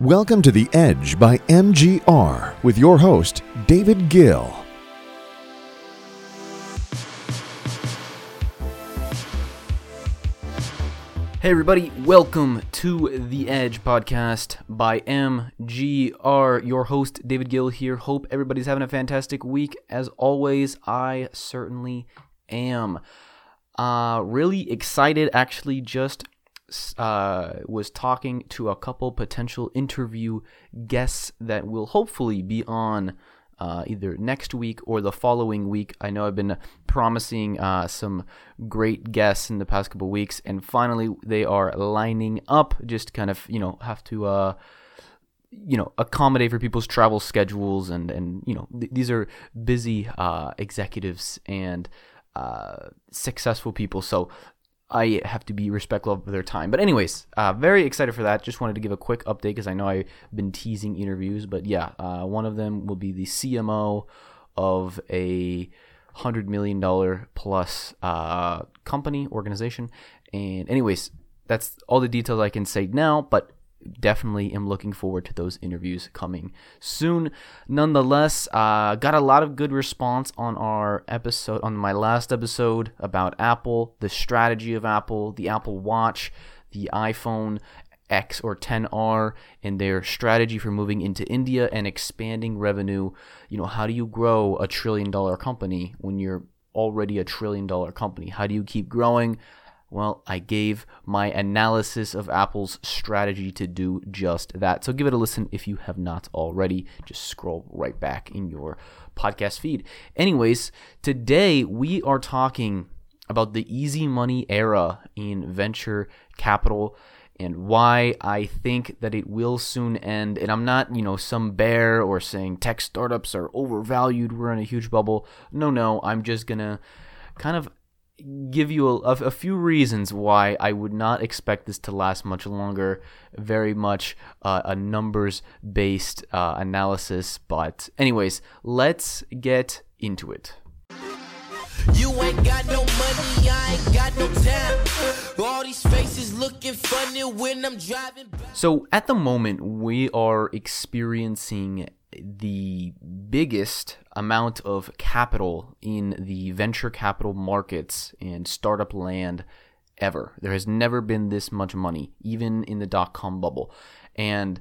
Welcome to The Edge by MGR with your host, David Gil. Hey, everybody, welcome to The Edge podcast by MGR. Your host, David Gil, here. Hope everybody's having a fantastic week. As always, I certainly am. Uh, really excited, actually, just uh, was talking to a couple potential interview guests that will hopefully be on uh, either next week or the following week. I know I've been promising uh, some great guests in the past couple weeks, and finally they are lining up. Just kind of you know have to uh, you know accommodate for people's travel schedules, and and you know th- these are busy uh, executives and uh, successful people. So I have to be respectful of their time. But anyways, uh, very excited for that. Just wanted to give a quick update because I know I've been teasing interviews. But yeah, uh, one of them will be the CMO of a hundred million dollar plus uh, company organization. And anyways, that's all the details I can say now. But definitely am looking forward to those interviews coming soon. Nonetheless, uh, got a lot of good response on our episode, on my last episode about Apple, the strategy of Apple, the Apple Watch, the iPhone X or 10R, and their strategy for moving into India and expanding revenue. You know, how do you grow a trillion dollar company when you're already a trillion dollar company? How do you keep growing? Well, I gave my analysis of Apple's strategy to do just that. So give it a listen if you have not already. Just scroll right back in your podcast feed. Anyways, today we are talking about the easy money era in venture capital and why I think that it will soon end. And I'm not, you know, some bear or saying tech startups are overvalued, we're in a huge bubble. No, no, I'm just going to kind of give you a, a, few reasons why I would not expect this to last much longer. Very much uh, a numbers based uh, analysis. But, anyways, let's get into it. You ain't got no money, I ain't got no time. All these faces looking funny when I'm driving. So, at the moment, we are experiencing the biggest amount of capital in the venture capital markets and startup land ever. There has never been this much money, even in the dot com bubble. And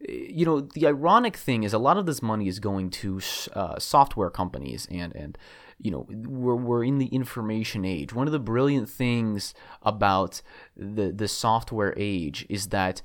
you know the ironic thing is a lot of this money is going to uh, software companies and and you know we're, we're in the information age one of the brilliant things about the the software age is that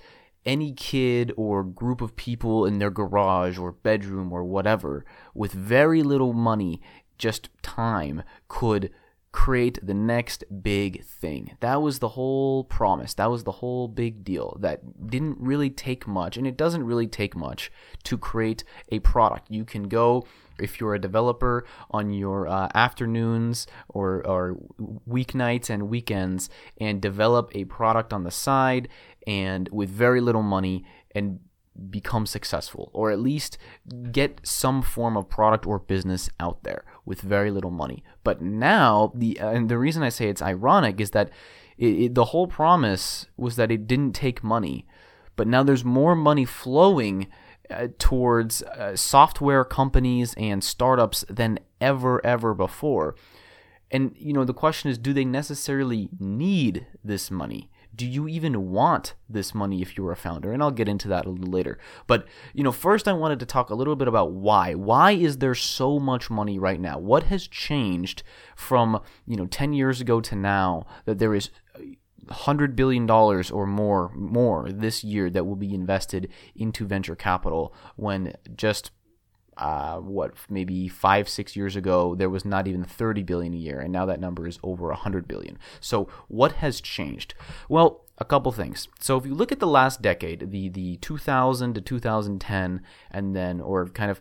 any kid or group of people in their garage or bedroom or whatever with very little money, just time, could create the next big thing. That was the whole promise. That was the whole big deal. That didn't really take much, and it doesn't really take much to create a product. You can go if you're a developer on your uh, afternoons or, or weeknights and weekends and develop a product on the side and with very little money and become successful or at least get some form of product or business out there with very little money. But now the uh, and the reason i say it's ironic is that it, it, the whole promise was that it didn't take money but now there's more money flowing uh, towards uh, software companies and startups than ever ever before. And you know the question is do they necessarily need this money do you even want this money if you're a founder? And I'll get into that a little later. But, you know, first I wanted to talk a little bit about why. Why is there so much money right now? What has changed from, you know, 10 years ago to now that there is hundred billion dollars or more more this year that will be invested into venture capital when just uh, what maybe five six years ago there was not even 30 billion a year and now that number is over 100 billion. So what has changed? Well a couple things. So if you look at the last decade the the 2000 to 2010 and then or kind of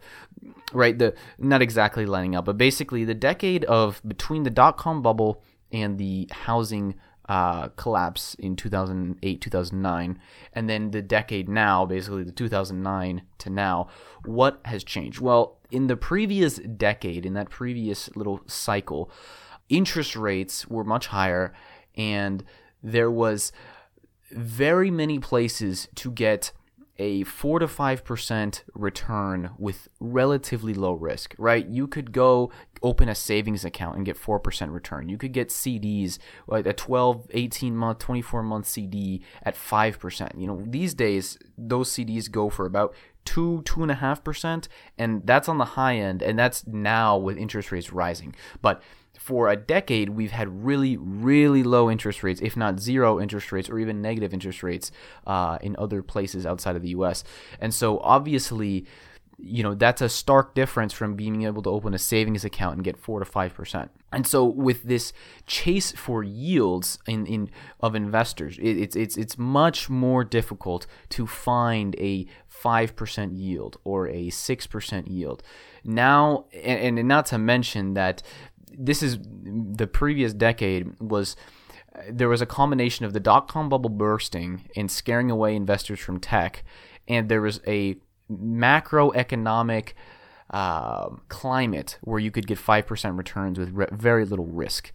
right the not exactly lining up but basically the decade of between the dot-com bubble and the housing uh, collapse in 2008, 2009, and then the decade now, basically the 2009 to now, what has changed? Well, in the previous decade, in that previous little cycle, interest rates were much higher, and there was very many places to get a 4 to 5% return with relatively low risk, right? You could go open a savings account and get 4% return. You could get CDs, like a 12, 18 month, 24 month CD at 5%. You know, these days, those CDs go for about two, two and a half percent, and that's on the high end, and that's now with interest rates rising. But for a decade, we've had really, really low interest rates, if not zero interest rates or even negative interest rates uh, in other places outside of the US. And so, obviously, you know that's a stark difference from being able to open a savings account and get four to five percent. And so with this chase for yields in, in of investors, it, it's it's it's much more difficult to find a five percent yield or a six percent yield. Now, and, and not to mention that this is the previous decade was there was a combination of the dot com bubble bursting and scaring away investors from tech, and there was a macroeconomic uh, climate where you could get 5% returns with re- very little risk.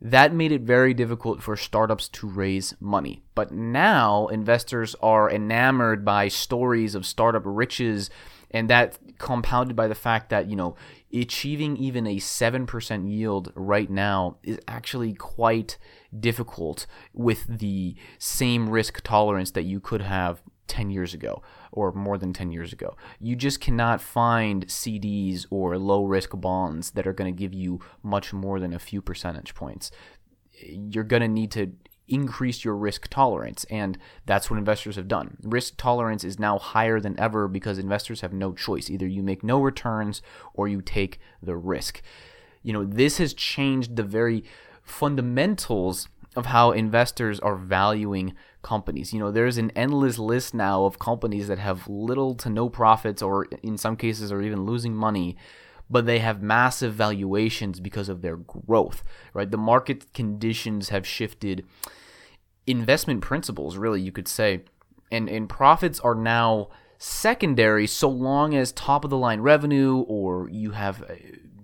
That made it very difficult for startups to raise money. But now investors are enamored by stories of startup riches, and that compounded by the fact that, you know, achieving even a 7% yield right now is actually quite difficult with the same risk tolerance that you could have 10 years ago or more than 10 years ago. You just cannot find CDs or low risk bonds that are going to give you much more than a few percentage points. You're going to need to increase your risk tolerance. And that's what investors have done. Risk tolerance is now higher than ever because investors have no choice. Either you make no returns or you take the risk. You know, this has changed the very fundamentals of how investors are valuing companies. You know, there's an endless list now of companies that have little to no profits or in some cases are even losing money but they have massive valuations because of their growth, right? The market conditions have shifted investment principles, really, you could say. And, and profits are now secondary so long as top of the line revenue or you have uh,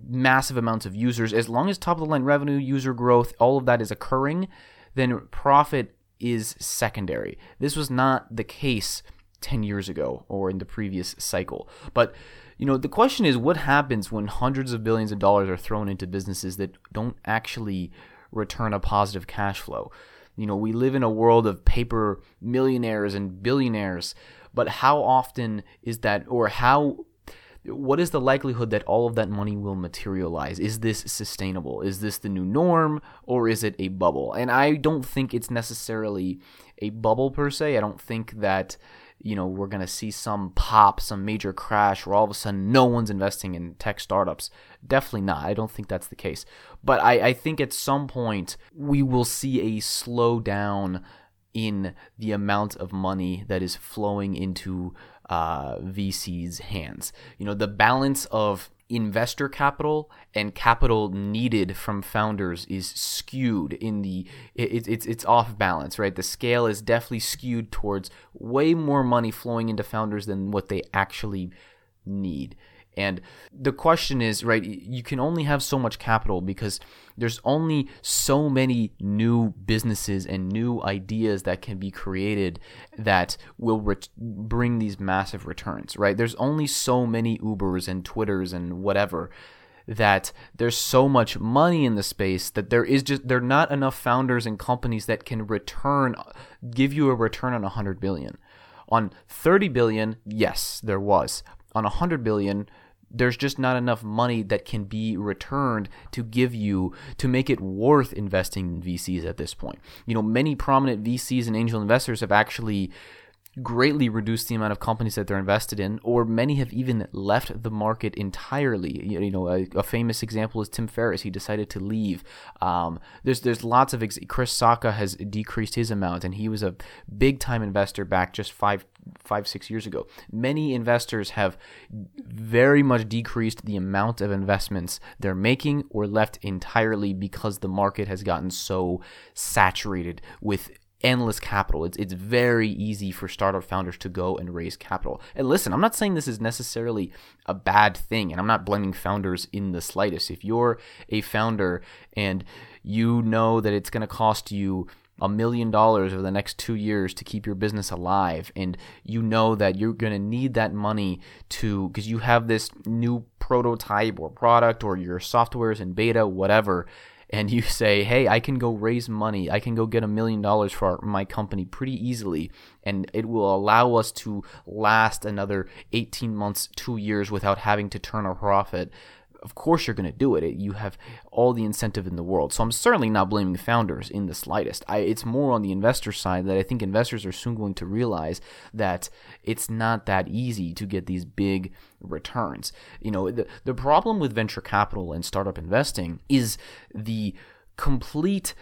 massive amounts of users. As long as top of the line revenue, user growth, all of that is occurring, then profit is secondary. This was not the case 10 years ago or in the previous cycle. But you know, the question is what happens when hundreds of billions of dollars are thrown into businesses that don't actually return a positive cash flow? You know, we live in a world of paper millionaires and billionaires, but how often is that, or how, what is the likelihood that all of that money will materialize? Is this sustainable? Is this the new norm, or is it a bubble? And I don't think it's necessarily a bubble per se. I don't think that you know, we're going to see some pop, some major crash where all of a sudden no one's investing in tech startups. Definitely not. I don't think that's the case. But I, I think at some point we will see a slowdown in the amount of money that is flowing into uh, VC's hands. You know, the balance of investor capital and capital needed from founders is skewed in the it, it's it's off balance right the scale is definitely skewed towards way more money flowing into founders than what they actually need and the question is, right, you can only have so much capital because there's only so many new businesses and new ideas that can be created that will ret- bring these massive returns, right? There's only so many Ubers and Twitters and whatever that there's so much money in the space that there is just there are not enough founders and companies that can return give you a return on 100 billion. On 30 billion, yes, there was. On 100 billion, there's just not enough money that can be returned to give you to make it worth investing in VCs at this point. You know, many prominent VCs and angel investors have actually greatly reduced the amount of companies that they're invested in, or many have even left the market entirely. You know, a, a famous example is Tim Ferriss. He decided to leave. Um, there's there's lots of ex- Chris Sacca has decreased his amount, and he was a big time investor back just five five six years ago. Many investors have very much decreased the amount of investments they're making or left entirely because the market has gotten so saturated with endless capital. It's it's very easy for startup founders to go and raise capital. And listen, I'm not saying this is necessarily a bad thing, and I'm not blaming founders in the slightest. If you're a founder and you know that it's going to cost you a million dollars over the next two years to keep your business alive, and you know that you're going to need that money to because you have this new prototype or product or your software is in beta, whatever, and you say, hey, I can go raise money, I can go get a million dollars for my company pretty easily, and it will allow us to last another 18 months, two years without having to turn a profit of course you're going to do it. You have all the incentive in the world. So I'm certainly not blaming founders in the slightest. I, it's more on the investor side that I think investors are soon going to realize that it's not that easy to get these big returns. You know, the, the problem with venture capital and startup investing is the complete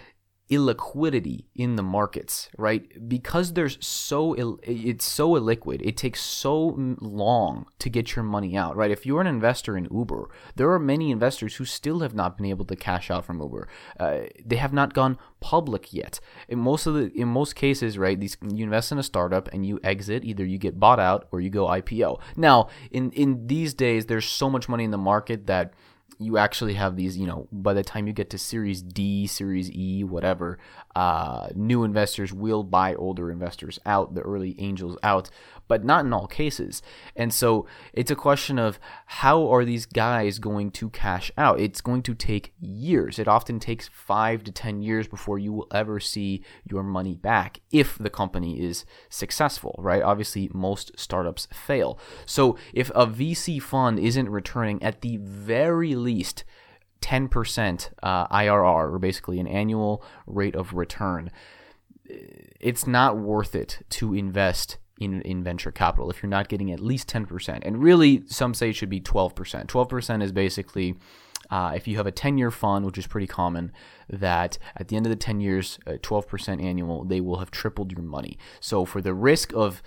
illiquidity in the markets, right? Because there's so Ill- it's so illiquid. It takes so long to get your money out, right? If you're an investor in Uber, there are many investors who still have not been able to cash out from Uber. Uh, they have not gone public yet. In most of the in most cases, right, these you invest in a startup and you exit, either you get bought out or you go IPO. Now, in in these days there's so much money in the market that you actually have these, you know, by the time you get to Series D, Series E, whatever, uh, new investors will buy older investors out, the early angels out, but not in all cases. And so it's a question of how are these guys going to cash out? It's going to take years. It often takes five to 10 years before you will ever see your money back if the company is successful, right? Obviously, most startups fail. So if a VC fund isn't returning at the very least, 10% uh, IRR, or basically an annual rate of return, it's not worth it to invest in, in venture capital if you're not getting at least 10%. And really, some say it should be 12%. 12% is basically uh, if you have a 10 year fund, which is pretty common, that at the end of the 10 years, uh, 12% annual, they will have tripled your money. So for the risk of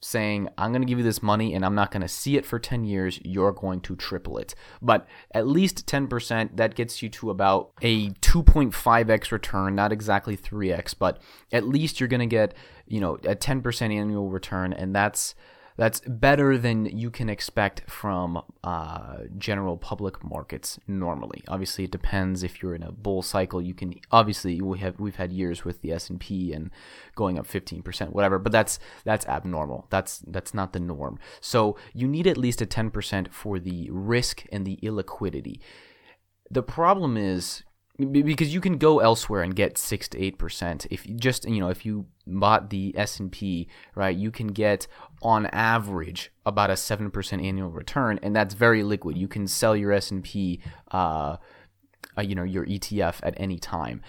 saying, I'm going to give you this money and I'm not going to see it for 10 years, you're going to triple it. But at least 10%, that gets you to about a 2.5x return, not exactly 3x, but at least you're going to get, you know, a 10% annual return. And that's that's better than you can expect from uh, general public markets normally. Obviously, it depends if you're in a bull cycle. You can obviously we have we've had years with the S and P and going up 15%, whatever. But that's that's abnormal. That's that's not the norm. So you need at least a 10% for the risk and the illiquidity. The problem is because you can go elsewhere and get six to eight percent if you just you know if you bought the s&p right you can get on average about a 7% annual return and that's very liquid. You can sell your s&p uh, uh, you know your etf at any time.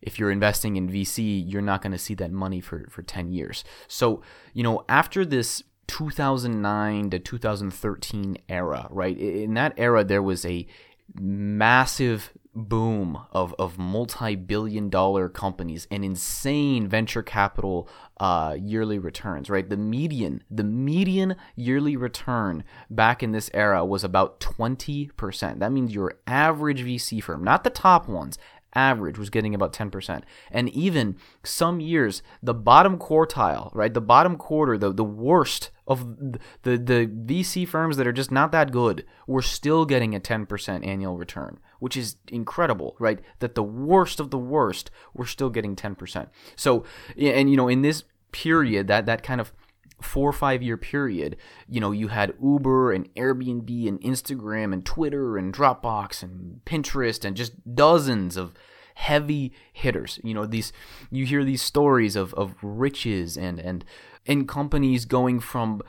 If you're investing in vc you're not going to see that money for, for 10 years. So you know after this 2009 to 2013 era right in that era there was a massive boom of, of multi-billion dollar companies and insane venture capital uh, yearly returns right? The median the median yearly return back in this era was about 20% that means your average vc firm not the top ones average was getting about 10%. And even some years, the bottom quartile, right? The bottom quarter, the, the worst of the, the, VC firms that are just not that good, were still getting a 10% annual return, which is incredible, right? That the worst of the worst were still getting 10%. So, and you know, in this period, that, that kind of four or five year period, you know, you had Uber and Airbnb and Instagram and Twitter and Dropbox and Pinterest and just dozens of heavy hitters. You know, these you hear these stories of, of riches and and and companies going from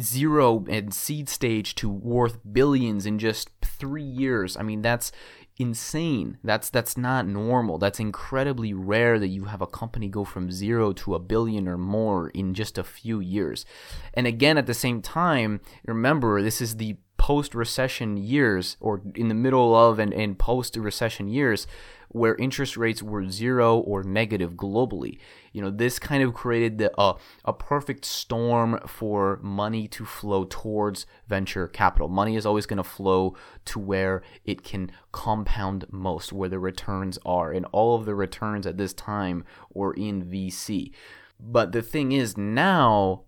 zero and seed stage to worth billions in just three years. I mean, that's insane. That's that's not normal. That's incredibly rare that you have a company go from zero to a billion or more in just a few years. And again, at the same time, remember this is the post recession years or in the middle of and, post recession years where interest rates were zero or negative globally. You know, this kind of created the, uh, a perfect storm for money to flow towards venture capital. Money is always going to flow to where it can compound most, where the returns are. And all of the returns at this time were in VC. But the thing is, now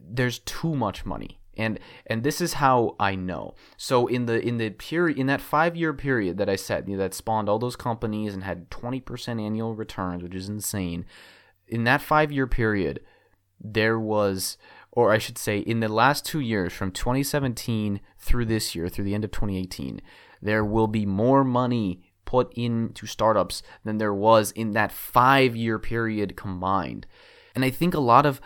there's too much money And and this is how I know. So in the in the period in that 5-year period that I said, you know, that spawned all those companies and had 20% annual returns, which is insane. In that 5-year period, there was or I should say in the last 2 years from 2017 through this year through the end of 2018, there will be more money put into startups than there was in that 5-year period combined. And I think a lot of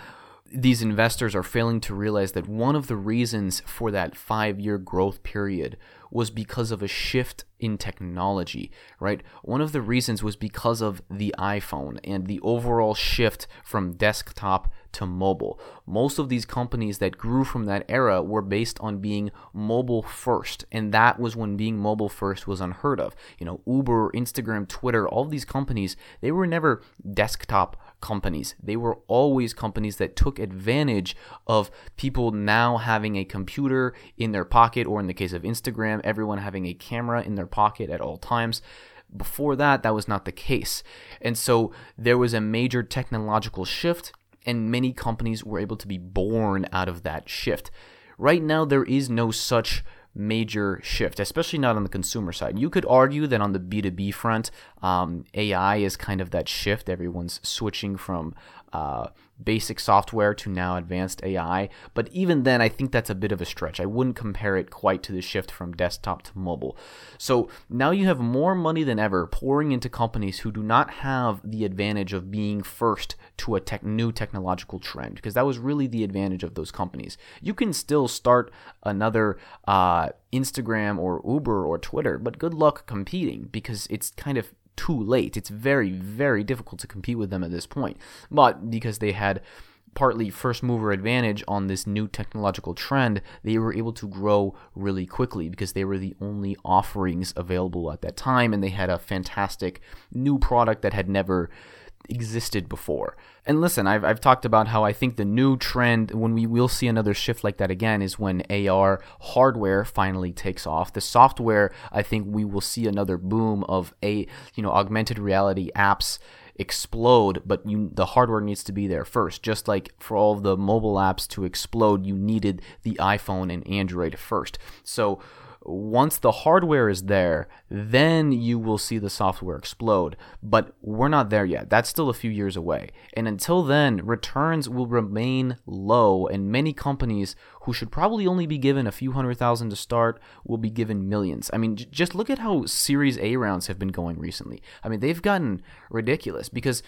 these investors are failing to realize that one of the reasons for that five year growth period was because of a shift in technology, right? One of the reasons was because of the iPhone and the overall shift from desktop to mobile. Most of these companies that grew from that era were based on being mobile first, and that was when being mobile first was unheard of. You know, Uber, Instagram, Twitter, all these companies, they were never desktop companies. They were always companies that took advantage of people now having a computer in their pocket, or in the case of Instagram, everyone having a camera in their pocket at all times. Before that, that was not the case. And so there was a major technological shift, and many companies were able to be born out of that shift. Right now, there is no such major shift, especially not on the consumer side. You could argue that on the B2B front, um, AI is kind of that shift. Everyone's switching from uh, basic software to now advanced AI. But even then, I think that's a bit of a stretch. I wouldn't compare it quite to the shift from desktop to mobile. So now you have more money than ever pouring into companies who do not have the advantage of being first to a tech, new technological trend, because that was really the advantage of those companies. You can still start another uh, Instagram or Uber or Twitter, but good luck competing because it's kind of too late. It's very, very difficult to compete with them at this point. But because they had partly first mover advantage on this new technological trend, they were able to grow really quickly because they were the only offerings available at that time and they had a fantastic new product that had never existed before. And listen, I've, I've talked about how I think the new trend, when we will see another shift like that again, is when AR hardware finally takes off. The software, I think we will see another boom of a you know augmented reality apps explode, but you, the hardware needs to be there first. Just like for all the mobile apps to explode, you needed the iPhone and Android first. So once the hardware is there, then you will see the software explode. But we're not there yet. That's still a few years away. And until then, returns will remain low, and many companies who should probably only be given a few hundred thousand to start will be given millions. I mean, j- just look at how Series A rounds have been going recently. I mean, they've gotten ridiculous because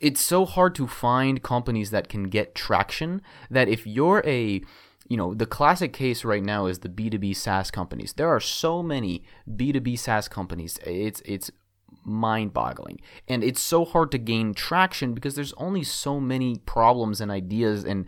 it's so hard to find companies that can get traction that if you're a you know, the classic case right now is the B2B SaaS companies. There are so many B2B SaaS companies. It's it's mind-boggling. And it's so hard to gain traction because there's only so many problems and ideas and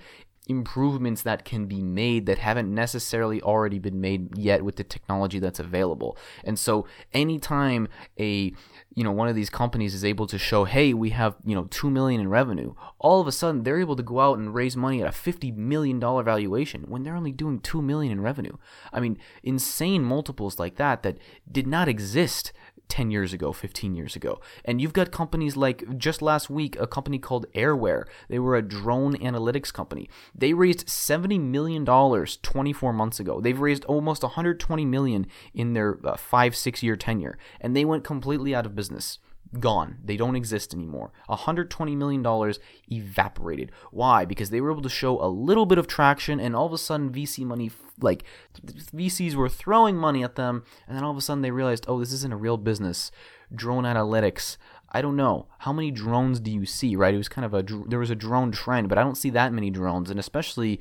improvements that can be made that haven't necessarily already been made yet with the technology that's available. And so anytime a you know one of these companies is able to show hey we have you know 2 million in revenue. All of a sudden they're able to go out and raise money at a 50 million dollar valuation when they're only doing 2 million in revenue. I mean insane multiples like that that did not exist 10 years ago, 15 years ago. And you've got companies like just last week, a company called Airware. They were a drone analytics company. They raised $70 million 24 months ago. They've raised almost 120 million in their uh, 5 6 year tenure and they went completely out of business gone. They don't exist anymore. $120 million evaporated. Why? Because they were able to show a little bit of traction, and all of a sudden, VC money, like, VCs were throwing money at them, and then all of a sudden they realized, oh, this isn't a real business. Drone analytics. I don't know. How many drones do you see, right? It was kind of a, there was a drone trend, but I don't see that many drones, and especially,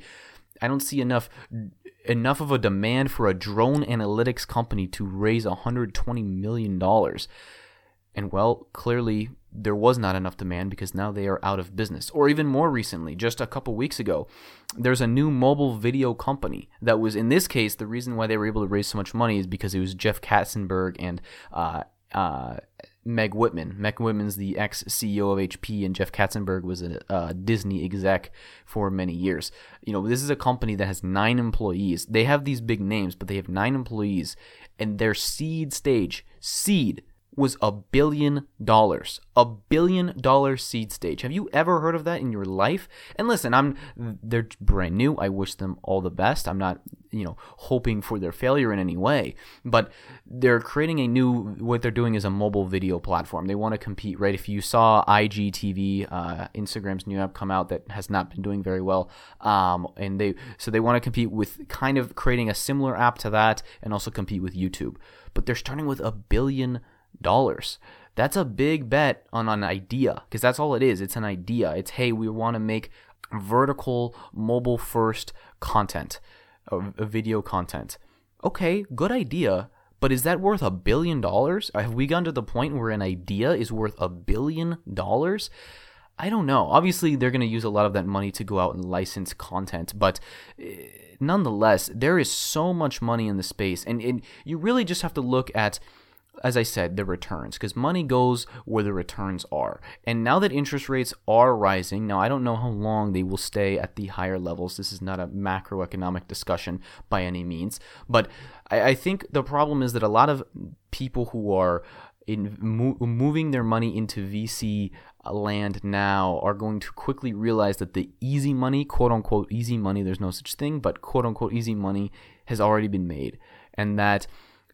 I don't see enough enough of a demand for a drone analytics company to raise 120 million dollars. And well, clearly there was not enough demand because now they are out of business. Or even more recently, just a couple weeks ago, there's a new mobile video company that was, in this case, the reason why they were able to raise so much money is because it was Jeff Katzenberg and uh, uh, Meg Whitman. Meg Whitman's the ex CEO of HP, and Jeff Katzenberg was a uh, Disney exec for many years. You know, this is a company that has nine employees. They have these big names, but they have nine employees, and their seed stage, seed was a billion dollars. A billion dollar seed stage. Have you ever heard of that in your life? And listen, I'm they're brand new. I wish them all the best. I'm not, you know, hoping for their failure in any way, but they're creating a new what they're doing is a mobile video platform. They want to compete, right? If you saw IGTV, uh, Instagram's new app come out that has not been doing very well, um, and they so they want to compete with kind of creating a similar app to that and also compete with YouTube. But they're starting with a billion dollars. That's a big bet on an idea because that's all it is. It's an idea. It's hey, we want to make vertical mobile first content, a, video content. Okay, good idea. But is that worth a billion dollars? Have we gone to the point where an idea is worth a billion dollars? I don't know. Obviously, they're going to use a lot of that money to go out and license content, but eh, nonetheless, there is so much money in the space, and, and you really just have to look at as I said, the returns, because money goes where the returns are. And now that interest rates are rising, now I don't know how long they will stay at the higher levels. This is not a macroeconomic discussion by any means. But I, I think the problem is that a lot of people who are in mo- moving their money into VC land now are going to quickly realize that the easy money, quote unquote easy money, there's no such thing, but quote unquote easy money has already been made. And that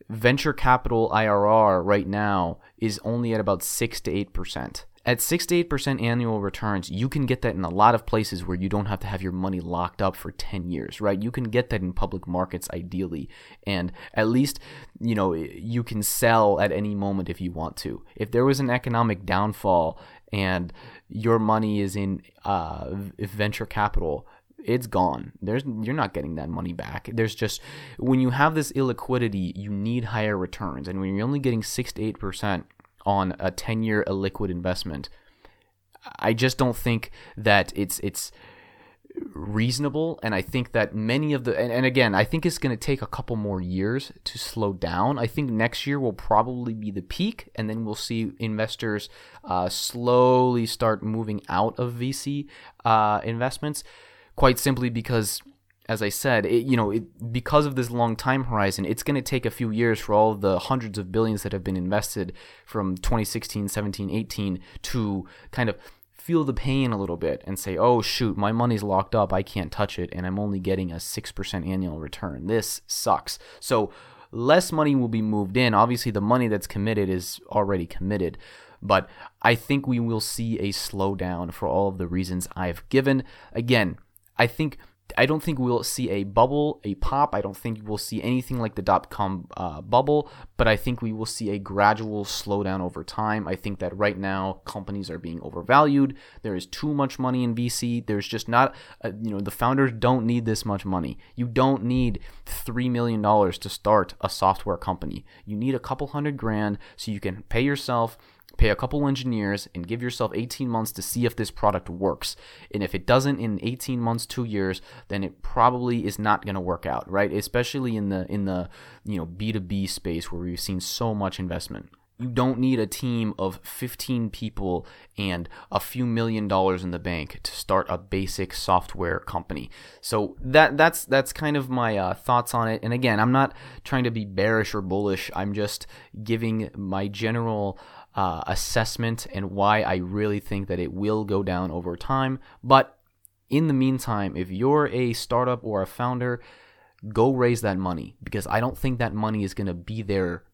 venture capital IRR right now is only at about 6 to 8%. At 6 to 8% annual returns, you can get that in a lot of places where you don't have to have your money locked up for 10 years, right? You can get that in public markets ideally. And at least, you know, you can sell at any moment if you want to. If there was an economic downfall and your money is in uh, venture capital, it's gone. There's you're not getting that money back. There's just when you have this illiquidity, you need higher returns, and when you're only getting six to eight percent on a ten year illiquid investment, I just don't think that it's it's reasonable and i think that many of the and, and again i think it's going to take a couple more years to slow down i think next year will probably be the peak and then we'll see investors uh, slowly start moving out of vc uh, investments quite simply because as I said, it, you know, it, because of this long time horizon, it's going to take a few years for all the hundreds of billions that have been invested from 2016, 17, 18 to kind of feel the pain a little bit and say, oh, shoot, my money's locked up. I can't touch it. And I'm only getting a 6% annual return. This sucks. So less money will be moved in. Obviously, the money that's committed is already committed. But I think we will see a slowdown for all of the reasons I've given. Again, I think I don't think we'll see a bubble, a pop. I don't think we'll see anything like the dot com uh, bubble, but I think we will see a gradual slowdown over time. I think that right now companies are being overvalued. There is too much money in VC. There's just not, uh, you know, the founders don't need this much money. You don't need $3 million to start a software company. You need a couple hundred grand so you can pay yourself pay a couple engineers and give yourself 18 months to see if this product works. And if it doesn't in 18 months, 2 years, then it probably is not going to work out, right? Especially in the in the, you know, B2B space where we've seen so much investment. You don't need a team of 15 people and a few million dollars in the bank to start a basic software company. So that that's that's kind of my uh, thoughts on it. And again, I'm not trying to be bearish or bullish. I'm just giving my general uh, assessment and why I really think that it will go down over time. But in the meantime, if you're a startup or a founder, go raise that money because I don't think that money is going to be there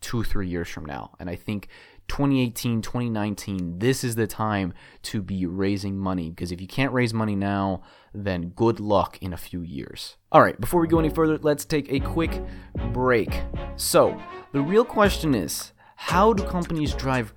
two, three years from now. And I think 2018, 2019, this is the time to be raising money because if you can't raise money now, then good luck in a few years. All right, before we go any further, let's take a quick break. So, the real question is how do companies drive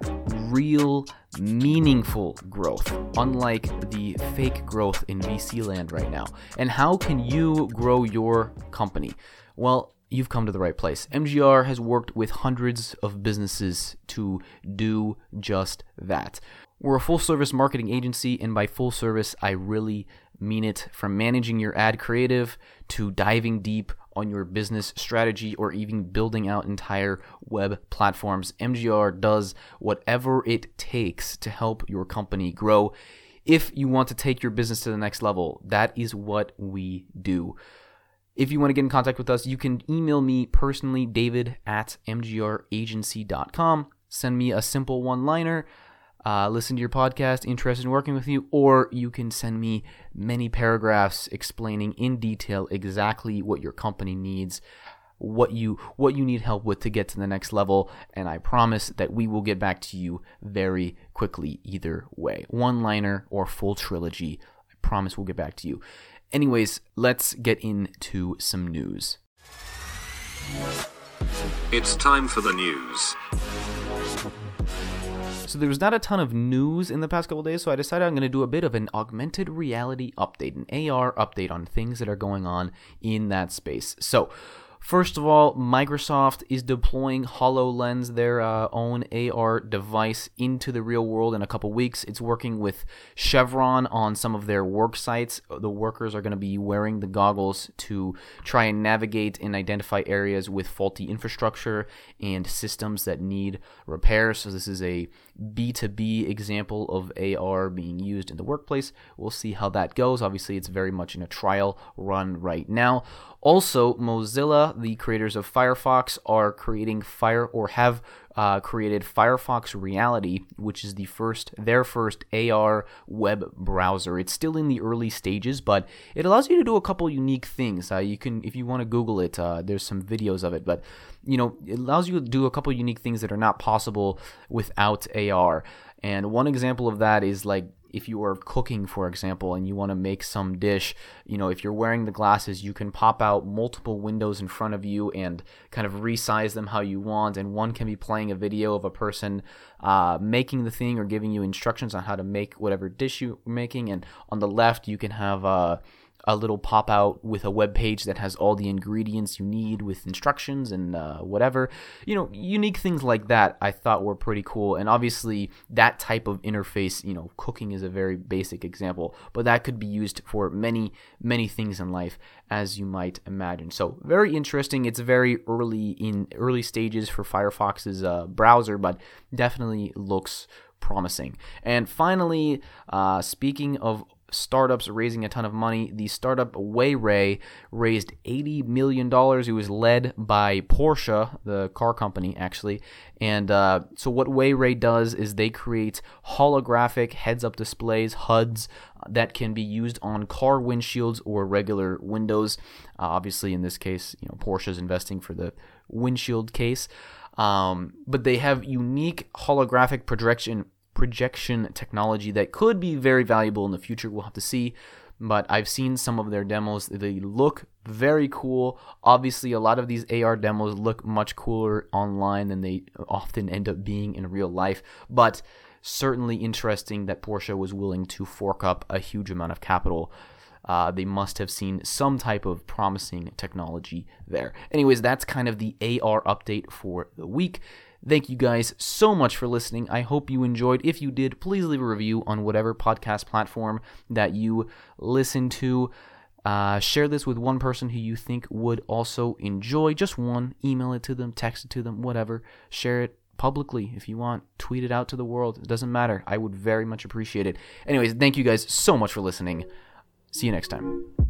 real, meaningful growth, unlike the fake growth in VC land right now? And how can you grow your company? Well, you've come to the right place. MGR has worked with hundreds of businesses to do just that. We're a full service marketing agency, and by full service, I really mean it from managing your ad creative to diving deep on your business strategy or even building out entire web platforms. MGR does whatever it takes to help your company grow. If you want to take your business to the next level, that is what we do. If you want to get in contact with us, you can email me personally, david at mgragency.com send me a simple one liner. Uh, listen to your podcast, interested in working with you, or you can send me many paragraphs explaining in detail exactly what your company needs, what you what you need help with to get to the next level, and I promise that we will get back to you very quickly either way. One liner or full trilogy. I promise we'll get back to you. Anyways, let's get into some news. It's time for the news. So there was not a ton of news in the past couple days, so I decided I'm going to do a bit of an augmented reality update, an AR update on things that are going on in that space. So First of all, Microsoft is deploying HoloLens, their uh, own AR device, into the real world in a couple weeks. It's working with Chevron on some of their work sites. The workers are going to be wearing the goggles to try and navigate and identify areas with faulty infrastructure and systems that need repair. So, this is a B2B example of AR being used in the workplace. We'll see how that goes. Obviously, it's very much in a trial run right now. Also, Mozilla, the creators of Firefox, are creating Fire or have uh, created Firefox Reality, which is the first, their first AR web browser. It's still in the early stages, but it allows you to do a couple unique things. Uh, you can, if you want to Google it, uh, there's some videos of it, but you know, it allows you to do a couple unique things that are not possible without AR. And one example of that is like if you are cooking, for example, and you want to make some dish, you know, if you're wearing the glasses, you can pop out multiple windows in front of you and kind of resize them how you want. And one can be playing a video of a person uh, making the thing or giving you instructions on how to make whatever dish you're making. And on the left, you can have. Uh, a little pop out with a web page that has all the ingredients you need with instructions and uh, whatever. You know, unique things like that I thought were pretty cool. And obviously, that type of interface, you know, cooking is a very basic example, but that could be used for many, many things in life, as you might imagine. So, very interesting. It's very early in early stages for Firefox's uh, browser, but definitely looks promising. And finally, uh, speaking of startups raising a ton of money. The startup Wayray raised $80 million. It was led by Porsche, the car company, actually. And uh, so, what Wayray does is they create holographic heads up displays, HUDs, that can be used on car windshields or regular windows. Uh, obviously, in this case, you know, Porsche is investing for the windshield case. Um, but they have unique holographic projection projection technology that could be very valuable in the future. We'll have to see. But I've seen some of their demos. They look very cool. Obviously, a lot of these AR demos look much cooler online than they often end up being in real life. But certainly interesting that Porsche was willing to fork up a huge amount of capital. Uh, they must have seen some type of promising technology there. Anyways, that's kind of the AR update for the week. Thank you guys so much for listening. I hope you enjoyed. If you did, please leave a review on whatever podcast platform that you listen to. Uh, share this with one person who you think would also enjoy. Just one. Email it to them, text it to them, whatever. Share it publicly if you want. Tweet it out to the world. It doesn't matter. I would very much appreciate it. Anyways, thank you guys so much for listening. See you next time.